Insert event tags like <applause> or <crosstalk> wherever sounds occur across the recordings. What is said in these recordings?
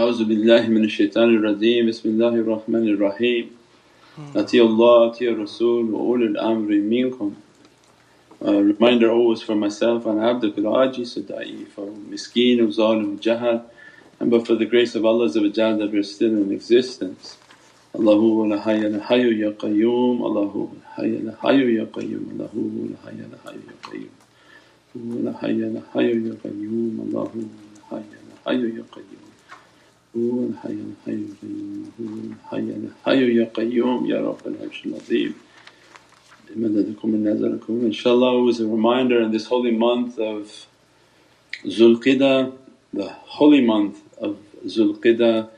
أعوذ بالله من الشيطان الرجيم بسم الله الرحمن الرحيم أطيع الله أطيع الرسول وأولي الأمر منكم A reminder always for myself, أنا عبدك العاجز الضعيف مسكين وظالم جهل and but for the grace of Allah that we're still in existence. Allahu la hayya la hayyu ya qayyum, Allahu la hayya la hayyu ya qayyum, Allahu la hayya la hayyu ya qayyum. Allahu la hayya la hayyu ya qayyum, Allahu la hayya la hayyu ya qayyum. هو الحي الحي القيوم هو الحي الحي يا قيوم يا رب العرش العظيم بمددكم من نزلكم inshallah always a reminder in this holy month of Zulqidah, the holy month of Zulqidah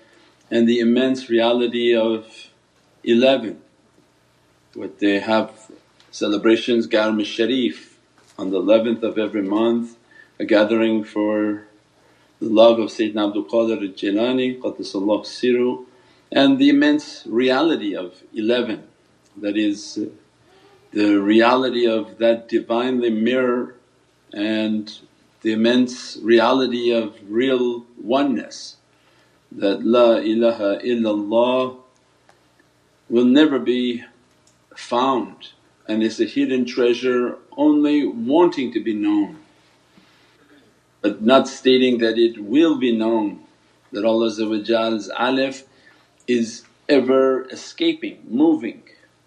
and the immense reality of 11 what they have celebrations Garm Sharif on the 11th of every month a gathering for the love of Sayyidina Abdul Qadir al-Jilani Qaddasallahu Siru and the immense reality of 11 that is the reality of that Divinely mirror and the immense reality of real oneness that, La ilaha illallah will never be found and is a hidden treasure only wanting to be known but not stating that it will be known that Allah's alif is ever escaping, moving.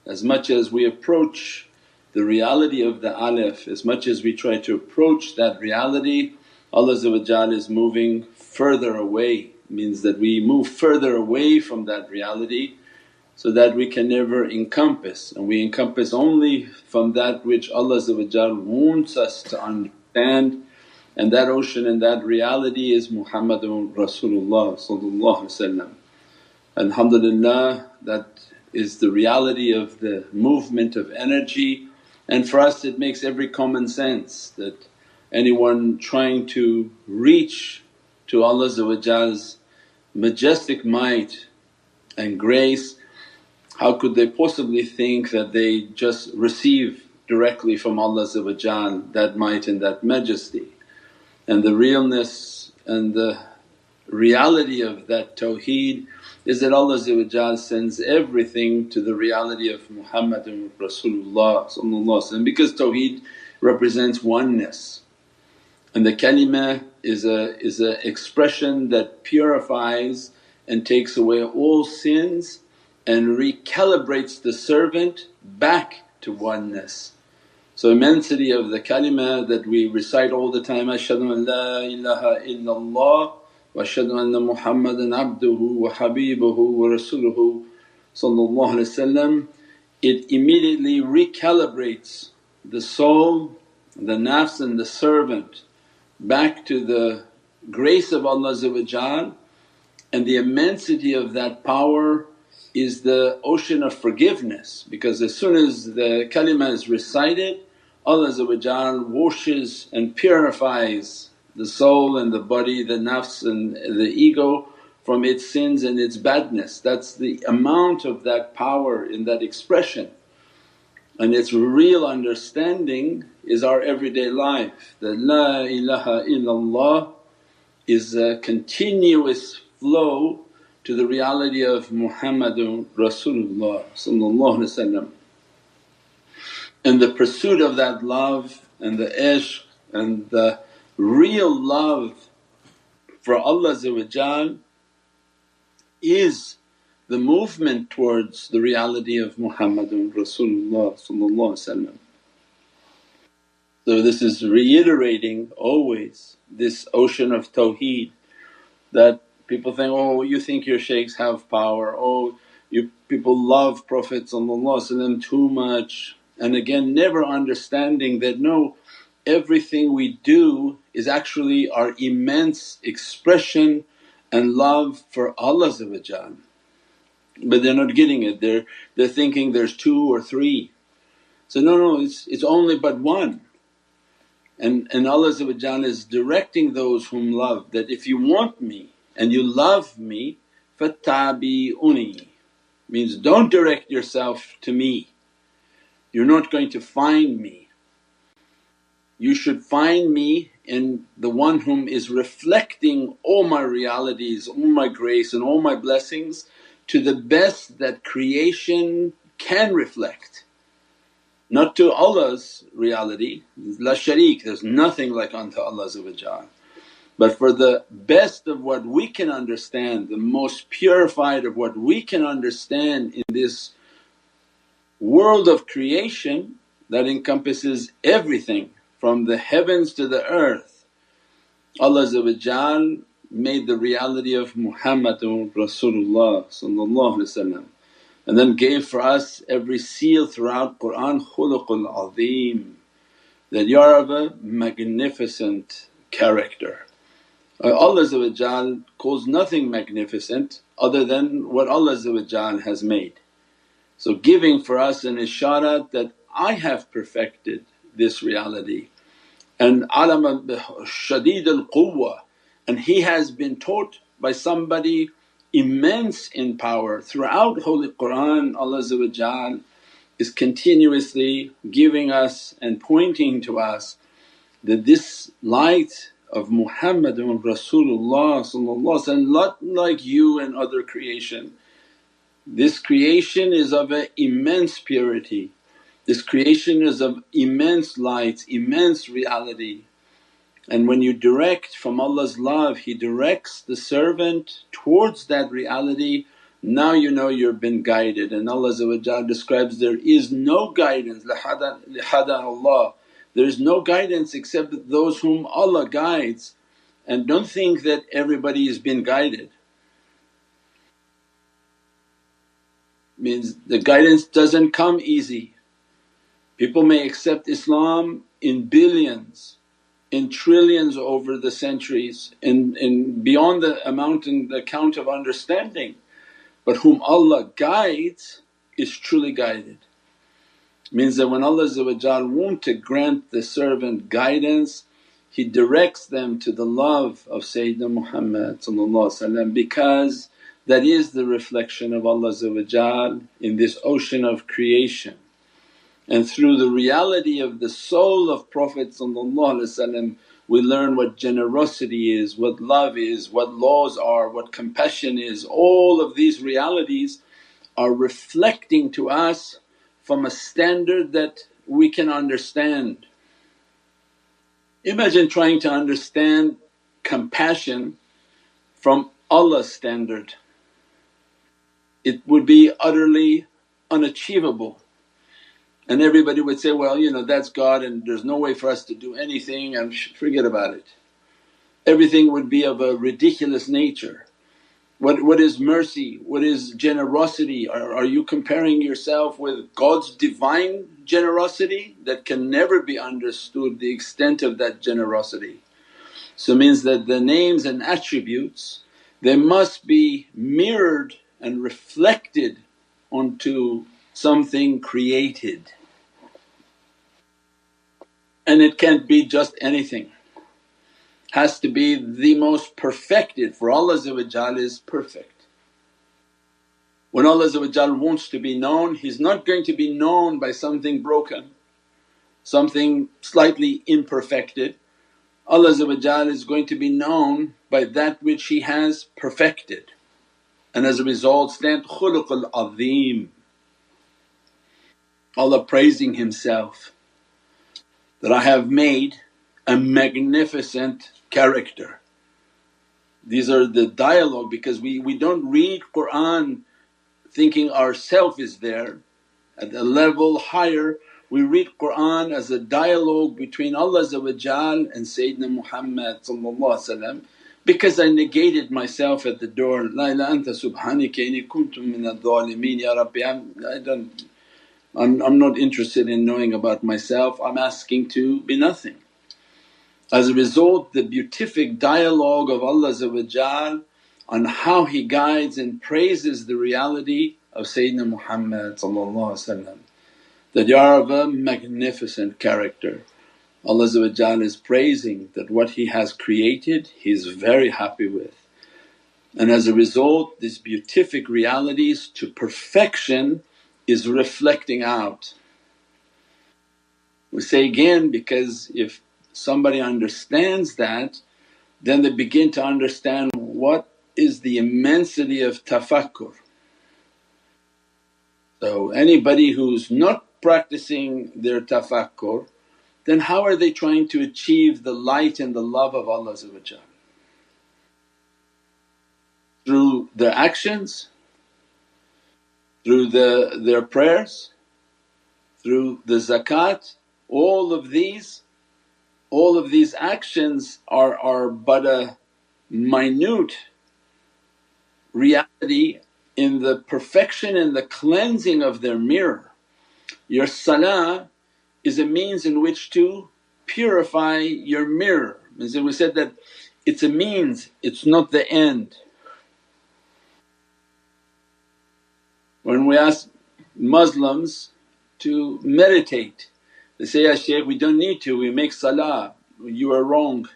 As much as we approach the reality of the alif, as much as we try to approach that reality, Allah is moving further away, means that we move further away from that reality so that we can never encompass and we encompass only from that which Allah wants us to understand and that ocean and that reality is Muhammadun Rasulullah Alhamdulillah that is the reality of the movement of energy. And for us it makes every common sense that anyone trying to reach to Allah's majestic might and grace how could they possibly think that they just receive directly from Allah that might and that majesty and the realness and the reality of that tawheed is that Allah sends everything to the reality of Muhammadun Rasulullah because tawheed represents oneness and the kalima is a is an expression that purifies and takes away all sins and recalibrates the servant back to oneness. So immensity of the kalima that we recite all the time, Ashhadu an la ilaha illallah wa ashhadu anna Muhammadan abduhu wa habibuhu wa rasuluhu it immediately recalibrates the soul, the nafs and the servant back to the grace of Allah and the immensity of that power is the ocean of forgiveness because as soon as the kalima is recited Allah washes and purifies the soul and the body, the nafs and the ego from its sins and its badness. That's the amount of that power in that expression. And its real understanding is our everyday life that, La ilaha illallah is a continuous flow to the reality of Muhammadun Rasulullah and the pursuit of that love and the ishq and the real love for Allah is the movement towards the reality of Muhammadun Rasulullah So this is reiterating always this ocean of tawheed that people think, oh you think your shaykhs have power, oh you people love Prophet too much and again never understanding that no everything we do is actually our immense expression and love for Allah but they're not getting it, they're, they're thinking there's two or three. So no, no it's, it's only but one. And, and Allah is directing those whom love that if you want me and you love me fatabi fattabi'uni. Means don't direct yourself to me you're not going to find me. you should find me in the one whom is reflecting all my realities, all my grace and all my blessings to the best that creation can reflect. Not to Allah's reality, la sharik, there's nothing like unto Allah but for the best of what we can understand, the most purified of what we can understand in this world of creation that encompasses everything from the heavens to the earth. Allah made the reality of Muhammadun Rasulullah and then gave for us every seal throughout Qur'an khuluqul azim that you are of a magnificent character. Uh, Allah calls nothing magnificent other than what Allah has made. So giving for us an isharat that I have perfected this reality and alama shadid al quwwa and he has been taught by somebody immense in power. Throughout Holy Qur'an Allah is continuously giving us and pointing to us that this light of Muhammadun Rasulullah not like you and other creation. This creation is of an immense purity, this creation is of immense light, immense reality. And when you direct from Allah's love, He directs the servant towards that reality, now you know you've been guided. And Allah describes, there is no guidance, lihada Allah. There is no guidance except those whom Allah guides. And don't think that everybody has been guided. Means the guidance doesn't come easy. People may accept Islam in billions, in trillions over the centuries, in, in beyond the amount and the count of understanding. But whom Allah guides is truly guided. Means that when Allah want to grant the servant guidance He directs them to the love of Sayyidina Muhammad because that is the reflection of Allah in this ocean of creation. And through the reality of the soul of Prophet we learn what generosity is, what love is, what laws are, what compassion is. All of these realities are reflecting to us from a standard that we can understand. Imagine trying to understand compassion from Allah's standard. It would be utterly unachievable. And everybody would say, well you know that's God and there's no way for us to do anything and forget about it. Everything would be of a ridiculous nature. What, what is mercy? What is generosity? Are, are you comparing yourself with God's divine generosity that can never be understood the extent of that generosity. So means that the names and attributes they must be mirrored and reflected onto something created and it can't be just anything has to be the most perfected for Allah is perfect. When Allah wants to be known He's not going to be known by something broken, something slightly imperfected. Allah is going to be known by that which He has perfected and as a result stand khuluqul azim. Allah praising Himself that, I have made a magnificent character. These are the dialogue because we, we don't read Qur'an thinking ourself is there. At a level higher we read Qur'an as a dialogue between Allah and Sayyidina Muhammad because I negated myself at the door, La ilaha anta subhanaka inni kuntum min al-dhalimeen Ya Rabbi I'm, I don't, I'm, I'm not interested in knowing about myself, I'm asking to be nothing. As a result the beatific dialogue of Allah on how He guides and praises the reality of Sayyidina Muhammad that you are of a magnificent character. Allah is praising that what He has created He is very happy with. And as a result this beatific realities to perfection is reflecting out. We say again because if somebody understands that then they begin to understand what is the immensity of tafakkur. So anybody who's not practicing their tafakkur then how are they trying to achieve the light and the love of Allah Through their actions, through the, their prayers, through the zakat, all of these all of these actions are, are but a minute reality in the perfection and the cleansing of their mirror. Your salah is a means in which to purify your mirror. As we said that it's a means, it's not the end. When we ask Muslims to meditate, they say, ah, Ya Shaykh we don't need to, we make salah. You are wrong.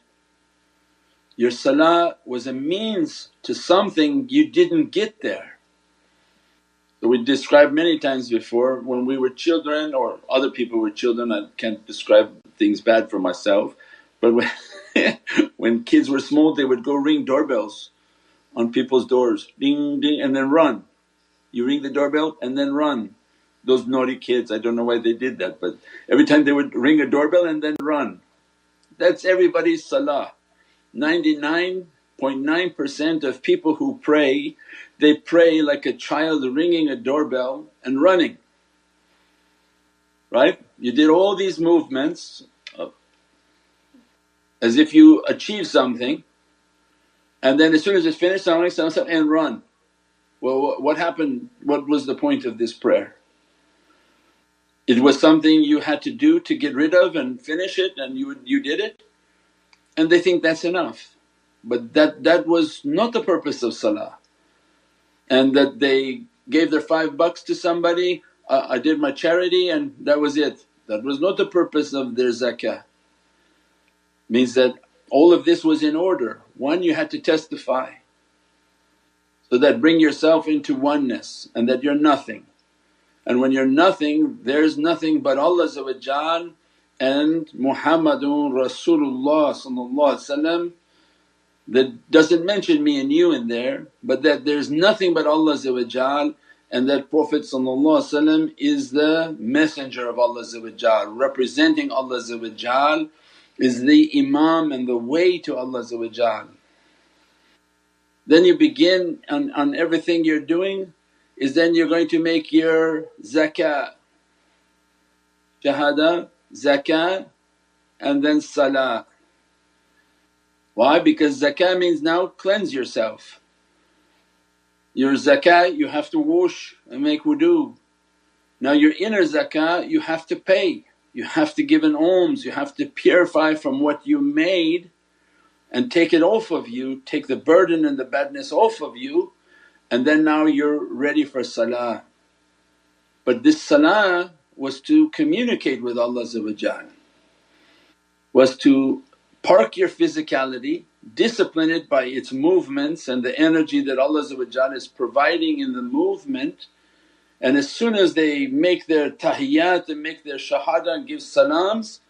Your salah was a means to something you didn't get there. We described many times before when we were children or other people were children, I can't describe things bad for myself but when, <laughs> when kids were small they would go ring doorbells on people's doors, ding ding and then run. You ring the doorbell and then run those naughty kids, I don't know why they did that but every time they would ring a doorbell and then run. That's everybody's salah. 99.9% of people who pray, they pray like a child ringing a doorbell and running. Right? You did all these movements uh, as if you achieve something and then as soon as it's finished and run. Well what happened, what was the point of this prayer? It was something you had to do to get rid of and finish it and you, you did it and they think that's enough. But that, that was not the purpose of salah and that they gave their five bucks to somebody, I did my charity and that was it. That was not the purpose of their zakah. Means that all of this was in order. One you had to testify so that bring yourself into oneness and that you're nothing. And when you're nothing there's nothing but Allah and Muhammadun Rasulullah that doesn't mention me and you in there but that there's nothing but Allah and that Prophet is the messenger of Allah representing Allah is the imam and the way to Allah Then you begin on, on everything you're doing is then you're going to make your zakah, shahada, zakah and then salah. Why? Because zakah means now cleanse yourself. Your zakah you have to wash and make wudu. Now your inner zakah you have to pay, you have to give an alms, you have to purify from what you made and take it off of you, take the burden and the badness off of you and then now you're ready for salah. But this salah was to communicate with Allah was to park your physicality, discipline it by its movements and the energy that Allah is providing in the movement. And as soon as they make their tahiyyat and make their shahada and give salams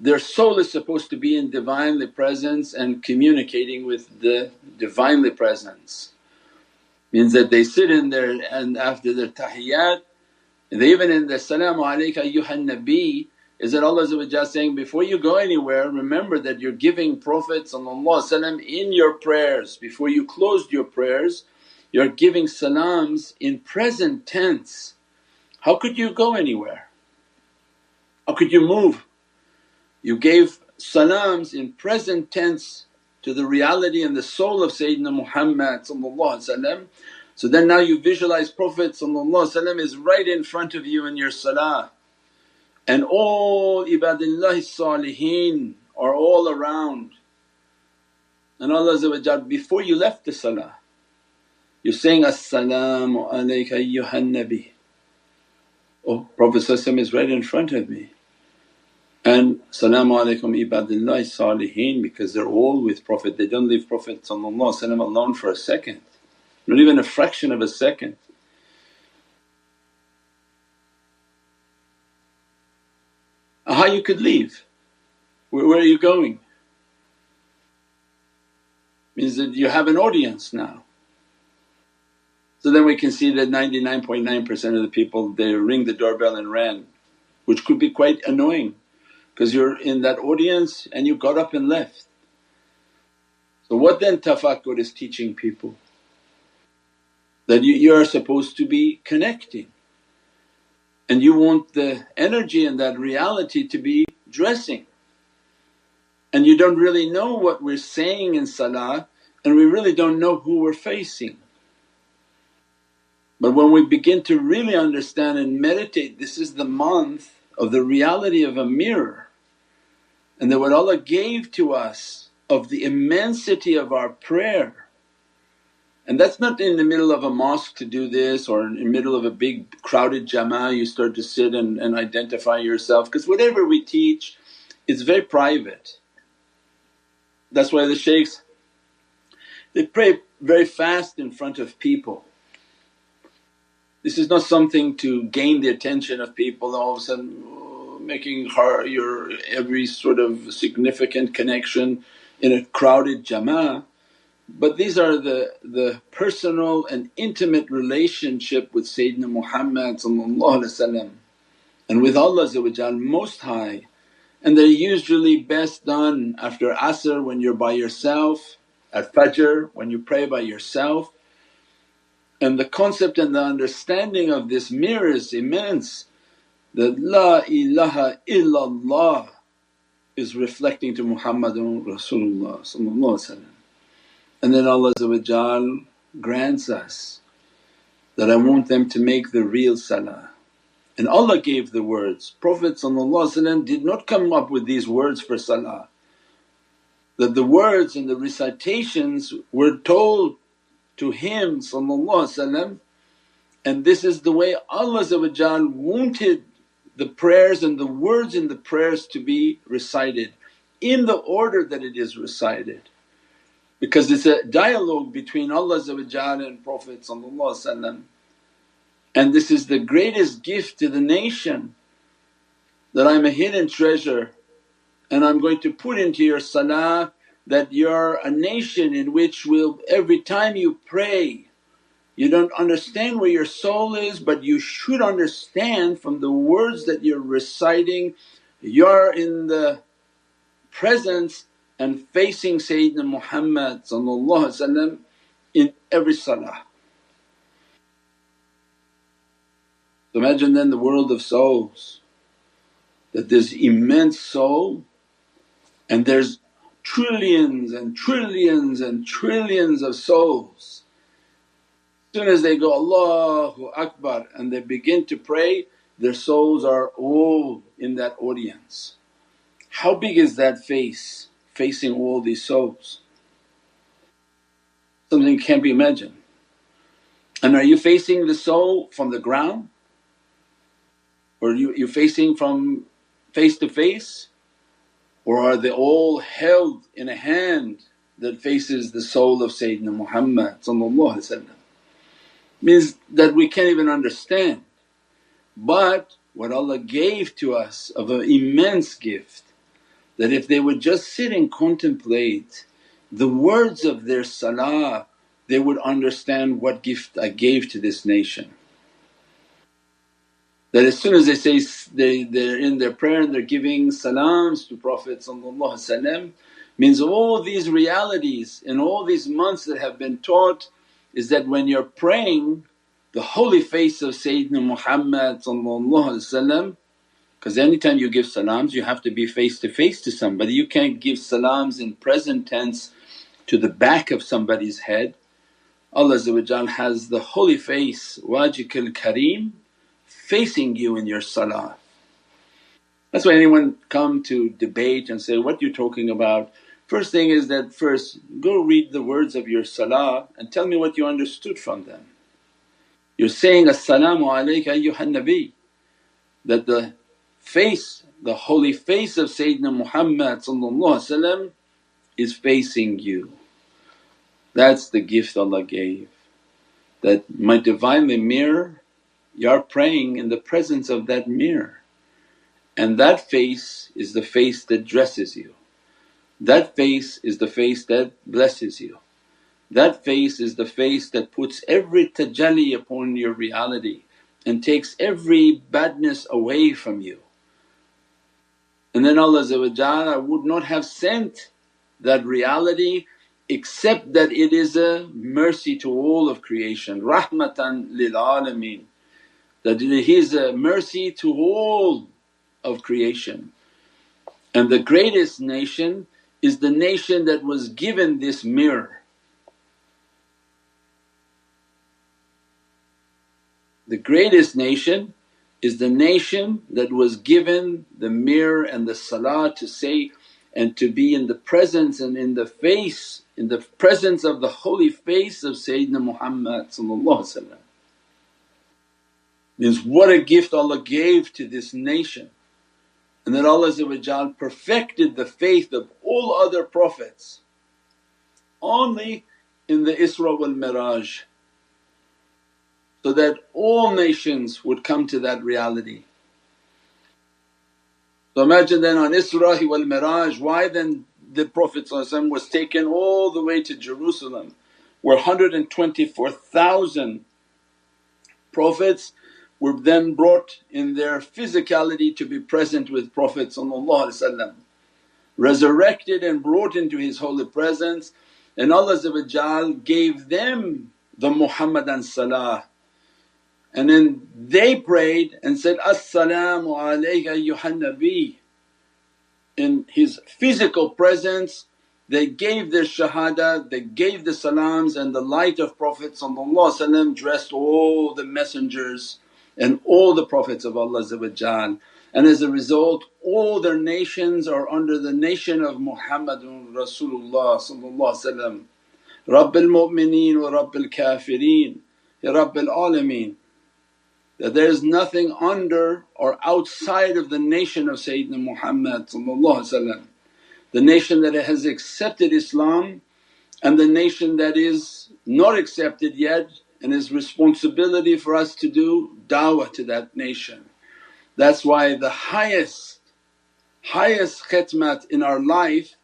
their soul is supposed to be in Divinely Presence and communicating with the Divinely Presence. Means that they sit in there and after their tahiyyat they even in the salaamu alayka ayyuhan nabi is that Allah saying, before you go anywhere remember that you're giving Prophet in your prayers before you closed your prayers you're giving salams in present tense. How could you go anywhere? How could you move? You gave salams in present tense to the reality and the soul of Sayyidina Muhammad so then now you visualize Prophet is right in front of you in your salah and all ibadillahi salihin are all around and Allah before you left the salah you're saying, As-salaamu alayka ayyuhan nabi. Oh Prophet is right in front of me and salaamu alaykum ibadillahi salihin because they're all with Prophet, they don't leave Prophet alone for a second, not even a fraction of a second. How you could leave? Where, where are you going? Means that you have an audience now. So then we can see that 99.9% of the people they ring the doorbell and ran which could be quite annoying because you're in that audience and you got up and left. So what then tafakkur is teaching people? That you, you are supposed to be connecting and you want the energy and that reality to be dressing and you don't really know what we're saying in salah and we really don't know who we're facing. But when we begin to really understand and meditate, this is the month of the reality of a mirror and that what Allah gave to us of the immensity of our prayer. And that's not in the middle of a mosque to do this or in the middle of a big crowded jama'ah you start to sit and, and identify yourself because whatever we teach is very private. That's why the shaykhs they pray very fast in front of people this is not something to gain the attention of people all of a sudden oh, making her your every sort of significant connection in a crowded jama'ah. But these are the, the personal and intimate relationship with Sayyidina Muhammad and with Allah Most High. And they're usually best done after asr when you're by yourself, at fajr when you pray by yourself. And the concept and the understanding of this mirror is immense. That, La ilaha illallah is reflecting to Muhammadun Rasulullah and then Allah grants us that I want them to make the real salah. And Allah gave the words, Prophet did not come up with these words for salah. That the words and the recitations were told to him and this is the way Allah wanted the prayers and the words in the prayers to be recited in the order that it is recited because it's a dialogue between Allah and Prophet and this is the greatest gift to the nation that I'm a hidden treasure. And I'm going to put into your salah that you're a nation in which will every time you pray you don't understand where your soul is but you should understand from the words that you're reciting you're in the presence and facing Sayyidina Muhammad in every salah. So imagine then the world of souls that there's immense soul and there's trillions and trillions and trillions of souls. As soon as they go, Allahu Akbar and they begin to pray, their souls are all in that audience. How big is that face facing all these souls? Something can't be imagined. And are you facing the soul from the ground? Or you, you facing from face to face? or are they all held in a hand that faces the soul of Sayyidina Muhammad means that we can't even understand. But what Allah gave to us of an immense gift that if they would just sit and contemplate the words of their salah they would understand what gift I gave to this nation. That as soon as they say they, they're in their prayer and they're giving salams to Prophet means all these realities and all these months that have been taught is that when you're praying the holy face of Sayyidina Muhammad because anytime you give salams you have to be face to face to somebody, you can't give salams in present tense to the back of somebody's head. Allah has the holy face wajhikal kareem facing you in your salah. That's why anyone come to debate and say, what you talking about? First thing is that first go read the words of your salah and tell me what you understood from them. You're saying, As-salamu alayka ayyuhan nabi that the face, the holy face of Sayyidina Muhammad is facing you. That's the gift Allah gave that my Divinely mirror you're praying in the presence of that mirror and that face is the face that dresses you. That face is the face that blesses you. That face is the face that puts every tajalli upon your reality and takes every badness away from you. And then Allah would not have sent that reality except that it is a mercy to all of creation, rahmatan lil alameen, that He is a mercy to all of creation. And the greatest nation is the nation that was given this mirror. The greatest nation is the nation that was given the mirror and the salah to say and to be in the presence and in the face, in the presence of the holy face of Sayyidina Muhammad means what a gift Allah gave to this nation. And that Allah perfected the faith of all other prophets. Only in the Isra wal Miraj so that all nations would come to that reality. So imagine then on Isra wal Miraj why then the Prophet was taken all the way to Jerusalem where 124,000 prophets were then brought in their physicality to be present with Prophet resurrected and brought into his holy presence and Allah gave them the Muhammadan salah and then they prayed and said, As-salamu alayka ayyuhan nabi. In his physical presence they gave their shahada, they gave the salams and the light of Prophet dressed all the messengers and all the Prophets of Allah and as a result all their nations are under the nation of Muhammadun Rasulullah Rabbil mu'mineen wa Rabbil kafirin, Ya Rabbil alameen that there is nothing under or outside of the nation of Sayyidina Muhammad the nation that has accepted Islam and the nation that is not accepted yet and is responsibility for us to do da'wah to that nation. That's why the highest, highest khidmat in our life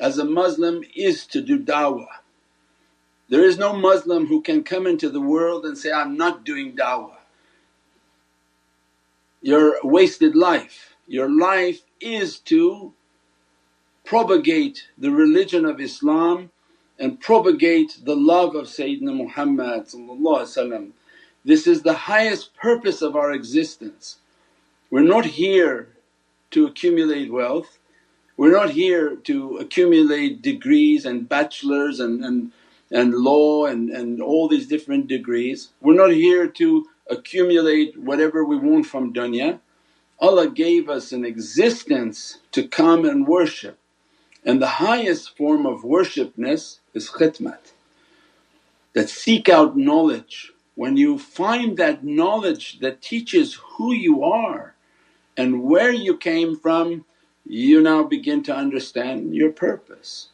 as a Muslim is to do da'wah. There is no Muslim who can come into the world and say, I'm not doing da'wah your wasted life. Your life is to propagate the religion of Islam and propagate the love of Sayyidina Muhammad This is the highest purpose of our existence. We're not here to accumulate wealth, we're not here to accumulate degrees and bachelors and, and, and law and, and all these different degrees. We're not here to accumulate whatever we want from dunya. Allah gave us an existence to come and worship and the highest form of worshipness is khidmat that seek out knowledge. When you find that knowledge that teaches who you are and where you came from you now begin to understand your purpose.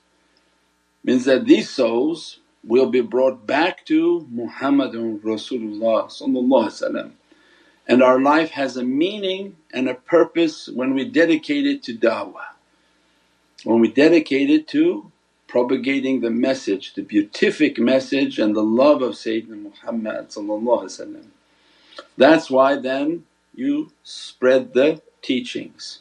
Means that these souls will be brought back to Muhammadun Rasulullah and our life has a meaning and a purpose when we dedicate it to da'wah. When we dedicate it to propagating the message, the beatific message and the love of Sayyidina Muhammad That's why then you spread the teachings.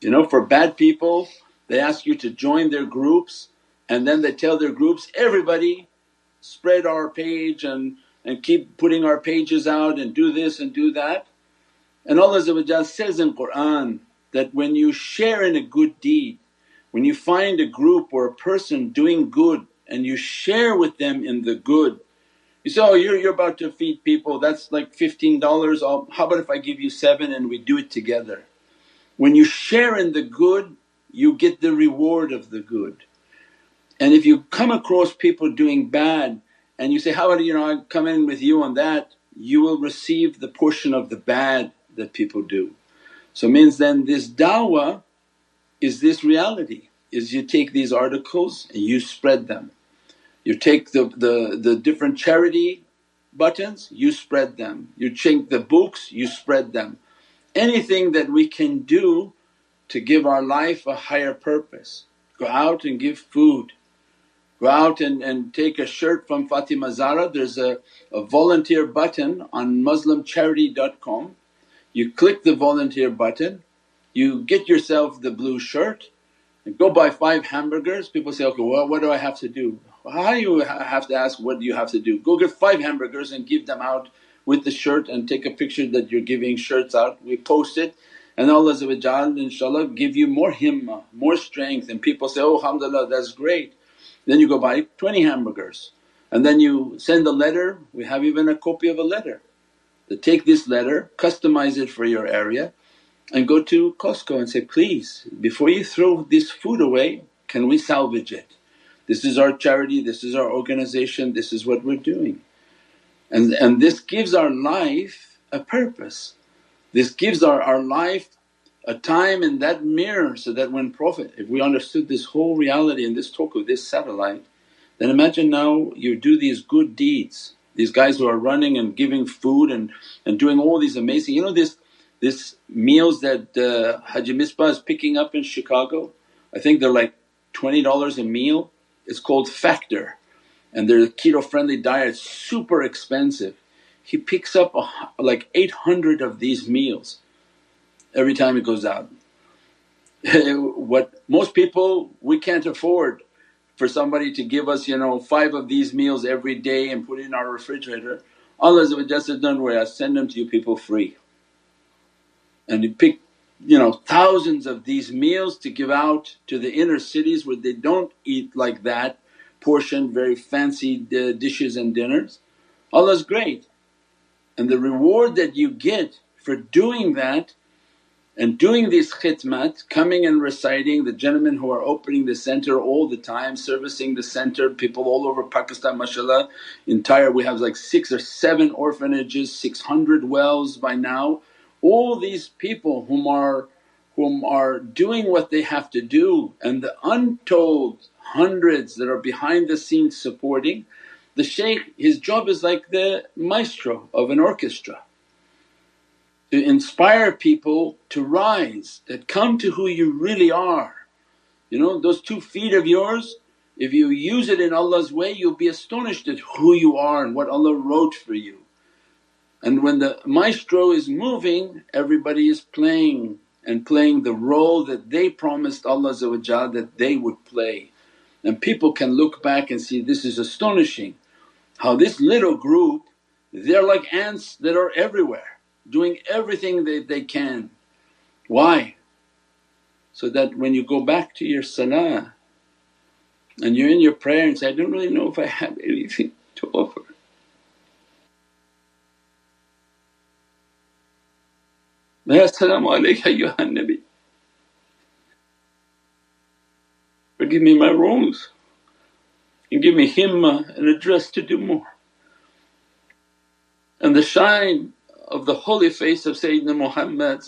You know for bad people they ask you to join their groups and then they tell their groups, everybody spread our page and, and keep putting our pages out and do this and do that. And Allah says in Qur'an that when you share in a good deed, when you find a group or a person doing good and you share with them in the good, you say, oh you're, you're about to feed people that's like $15, I'll, oh, how about if I give you 7 and we do it together. When you share in the good you get the reward of the good. And if you come across people doing bad and you say, how do you know I come in with you on that, you will receive the portion of the bad that people do. So means then this dawah is this reality, is you take these articles and you spread them. You take the, the, the different charity buttons, you spread them. You take the books, you spread them. anything that we can do to give our life a higher purpose. Go out and give food, go out and, and take a shirt from Fatima Zahra. There's a, a volunteer button on muslimcharity.com. You click the volunteer button, you get yourself the blue shirt and go buy five hamburgers. People say, okay, well, what do I have to do? How do you have to ask what do you have to do? Go get five hamburgers and give them out with the shirt and take a picture that you're giving shirts out. We post it and Allah inshaAllah give you more himmah, more strength and people say, oh alhamdulillah that's great. Then you go buy 20 hamburgers and then you send a letter, we have even a copy of a letter. To take this letter, customize it for your area and go to Costco and say, please before you throw this food away can we salvage it? This is our charity, this is our organization, this is what we're doing. And, and this gives our life a purpose. This gives our, our life a time in that mirror so that when Prophet, if we understood this whole reality and this talk of this satellite, then imagine now you do these good deeds. These guys who are running and giving food and, and doing all these amazing, you know this this meals that uh, Haji Misbah is picking up in Chicago, I think they're like $20 a meal. It's called Factor and they're keto friendly diet, super expensive. He picks up a, like 800 of these meals every time it goes out. <laughs> what most people we can't afford for somebody to give us you know five of these meals every day and put in our refrigerator. Allah said, don't worry I send them to you people free and you pick you know thousands of these meals to give out to the inner cities where they don't eat like that portioned very fancy uh, dishes and dinners. Allah's great and the reward that you get for doing that and doing these khidmat, coming and reciting, the gentlemen who are opening the center all the time, servicing the center, people all over Pakistan mashallah, entire we have like six or seven orphanages, 600 wells by now. All these people whom are whom are doing what they have to do and the untold hundreds that are behind the scenes supporting, the shaykh his job is like the maestro of an orchestra to inspire people to rise that come to who you really are. You know those two feet of yours if you use it in Allah's way you'll be astonished at who you are and what Allah wrote for you. And when the maestro is moving everybody is playing and playing the role that they promised Allah that they would play. And people can look back and see this is astonishing how this little group they're like ants that are everywhere doing everything that they can. Why? So that when you go back to your salah and you're in your prayer and say, I don't really know if I have anything <laughs> to offer. Ya salaamu alayka ayyuhan Nabi. Forgive me my wrongs and give me himmah and address to do more. And the shine of the holy face of Sayyidina Muhammad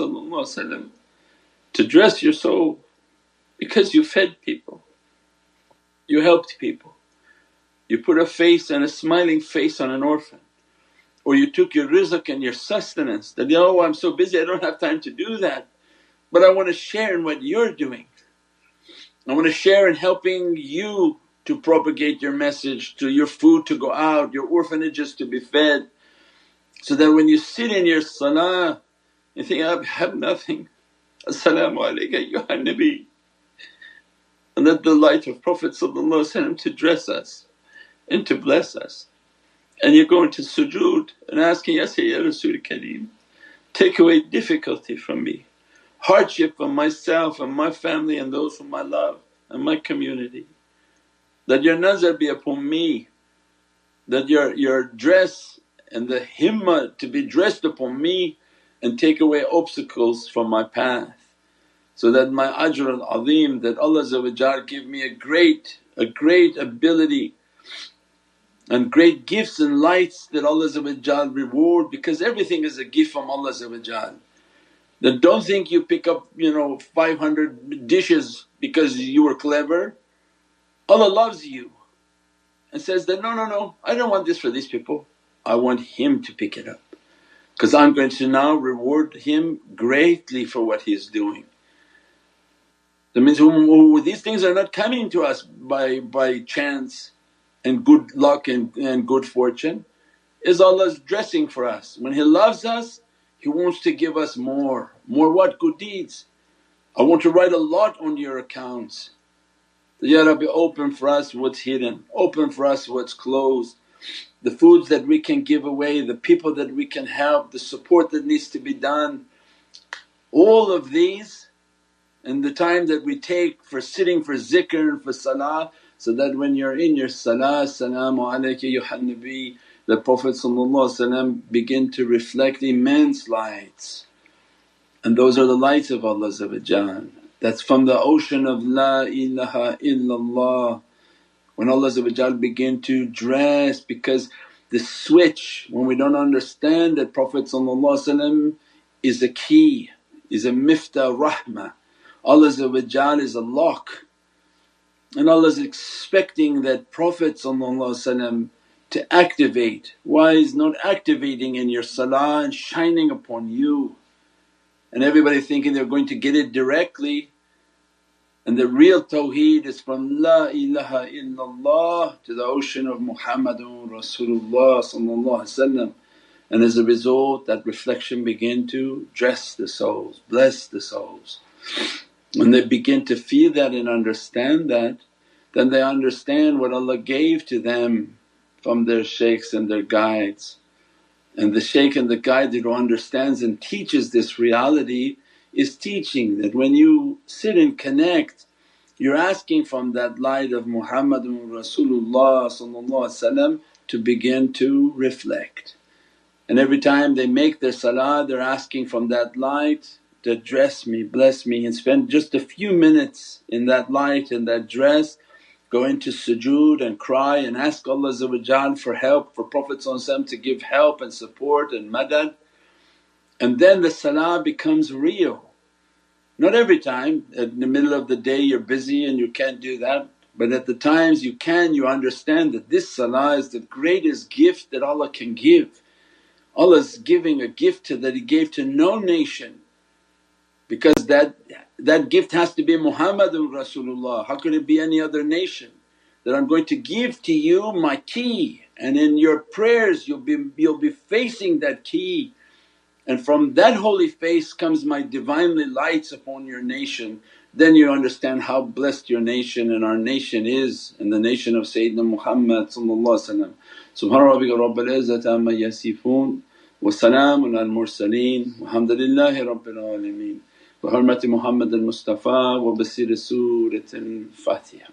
to dress your soul because you fed people, you helped people, you put a face and a smiling face on an orphan or you took your rizq and your sustenance that, oh I'm so busy I don't have time to do that but I want to share in what you're doing. I want to share in helping you to propagate your message, to your food to go out, your orphanages to be fed. So that when you sit in your salah you think, I have nothing, As-salaamu alayka ya Nabi. And that the light of Prophet to dress us and to bless us. And you're going to sujood and asking, Ya Sayyid Rasul Kareem, take away difficulty from me, hardship from myself and my family and those whom I love and my community. That your nazar be upon me, that your, your dress and the himmah to be dressed upon me and take away obstacles from my path. So that my ajr al-azim that Allah give me a great, a great ability and great gifts and lights that Allah reward because everything is a gift from Allah that don't think you pick up you know 500 dishes because you were clever. Allah loves you and says that, no, no, no I don't want this for these people, I want him to pick it up. because I'm going to now reward him greatly for what he's doing. That means these things are not coming to us by, by chance and good luck and, and good fortune is Allah's dressing for us. When He loves us He wants to give us more, more what? Good deeds. I want to write a lot on your accounts. Ya Rabbi open for us what's hidden, open for us what's closed, the foods that we can give away, the people that we can help, the support that needs to be done. All of these and the time that we take for sitting for zikr and for salah so that when you're in your salah, salaamu alayka yuhan nabi the Prophet begin to reflect immense lights. And those are the lights of Allah That's from the ocean of La ilaha illallah when Allah begin to dress because the switch when we don't understand that Prophet is a key, is a miftah rahmah. Allah is a lock and Allah is expecting that Prophet to activate. Why is not activating in your salah and shining upon you? And everybody thinking they're going to get it directly and the real tawheed is from La ilaha illallah to the ocean of Muhammadun Rasulullah and as a result that reflection begin to dress the souls, bless the souls. When they begin to feel that and understand that then they understand what Allah gave to them from their shaykhs and their guides. And the shaykh and the guide who understands and teaches this reality is teaching that when you sit and connect you're asking from that light of Muhammadun Rasulullah to begin to reflect. And every time they make their salah they're asking from that light to dress me, bless me and spend just a few minutes in that light and that dress go into sujood and cry and ask Allah for help for Prophet to give help and support and madad. And then the salah becomes real. Not every time, in the middle of the day you're busy and you can't do that but at the times you can you understand that this salah is the greatest gift that Allah can give. Allah's giving a gift to that He gave to no nation because that that gift has to be Muhammadun Rasulullah, how could it be any other nation? That I'm going to give to you my key and in your prayers you'll be, you'll be facing that key and from that holy face comes my Divinely lights upon your nation. Then you understand how blessed your nation and our nation is and the nation of Sayyidina Muhammad Subhana rabbika rabbil izzati amma yasifoon wa salamun al mursaleen walhamdulillahi rabbil alameen bi hurmati Muhammad al Mustafa wa basir Surat al Fatiha.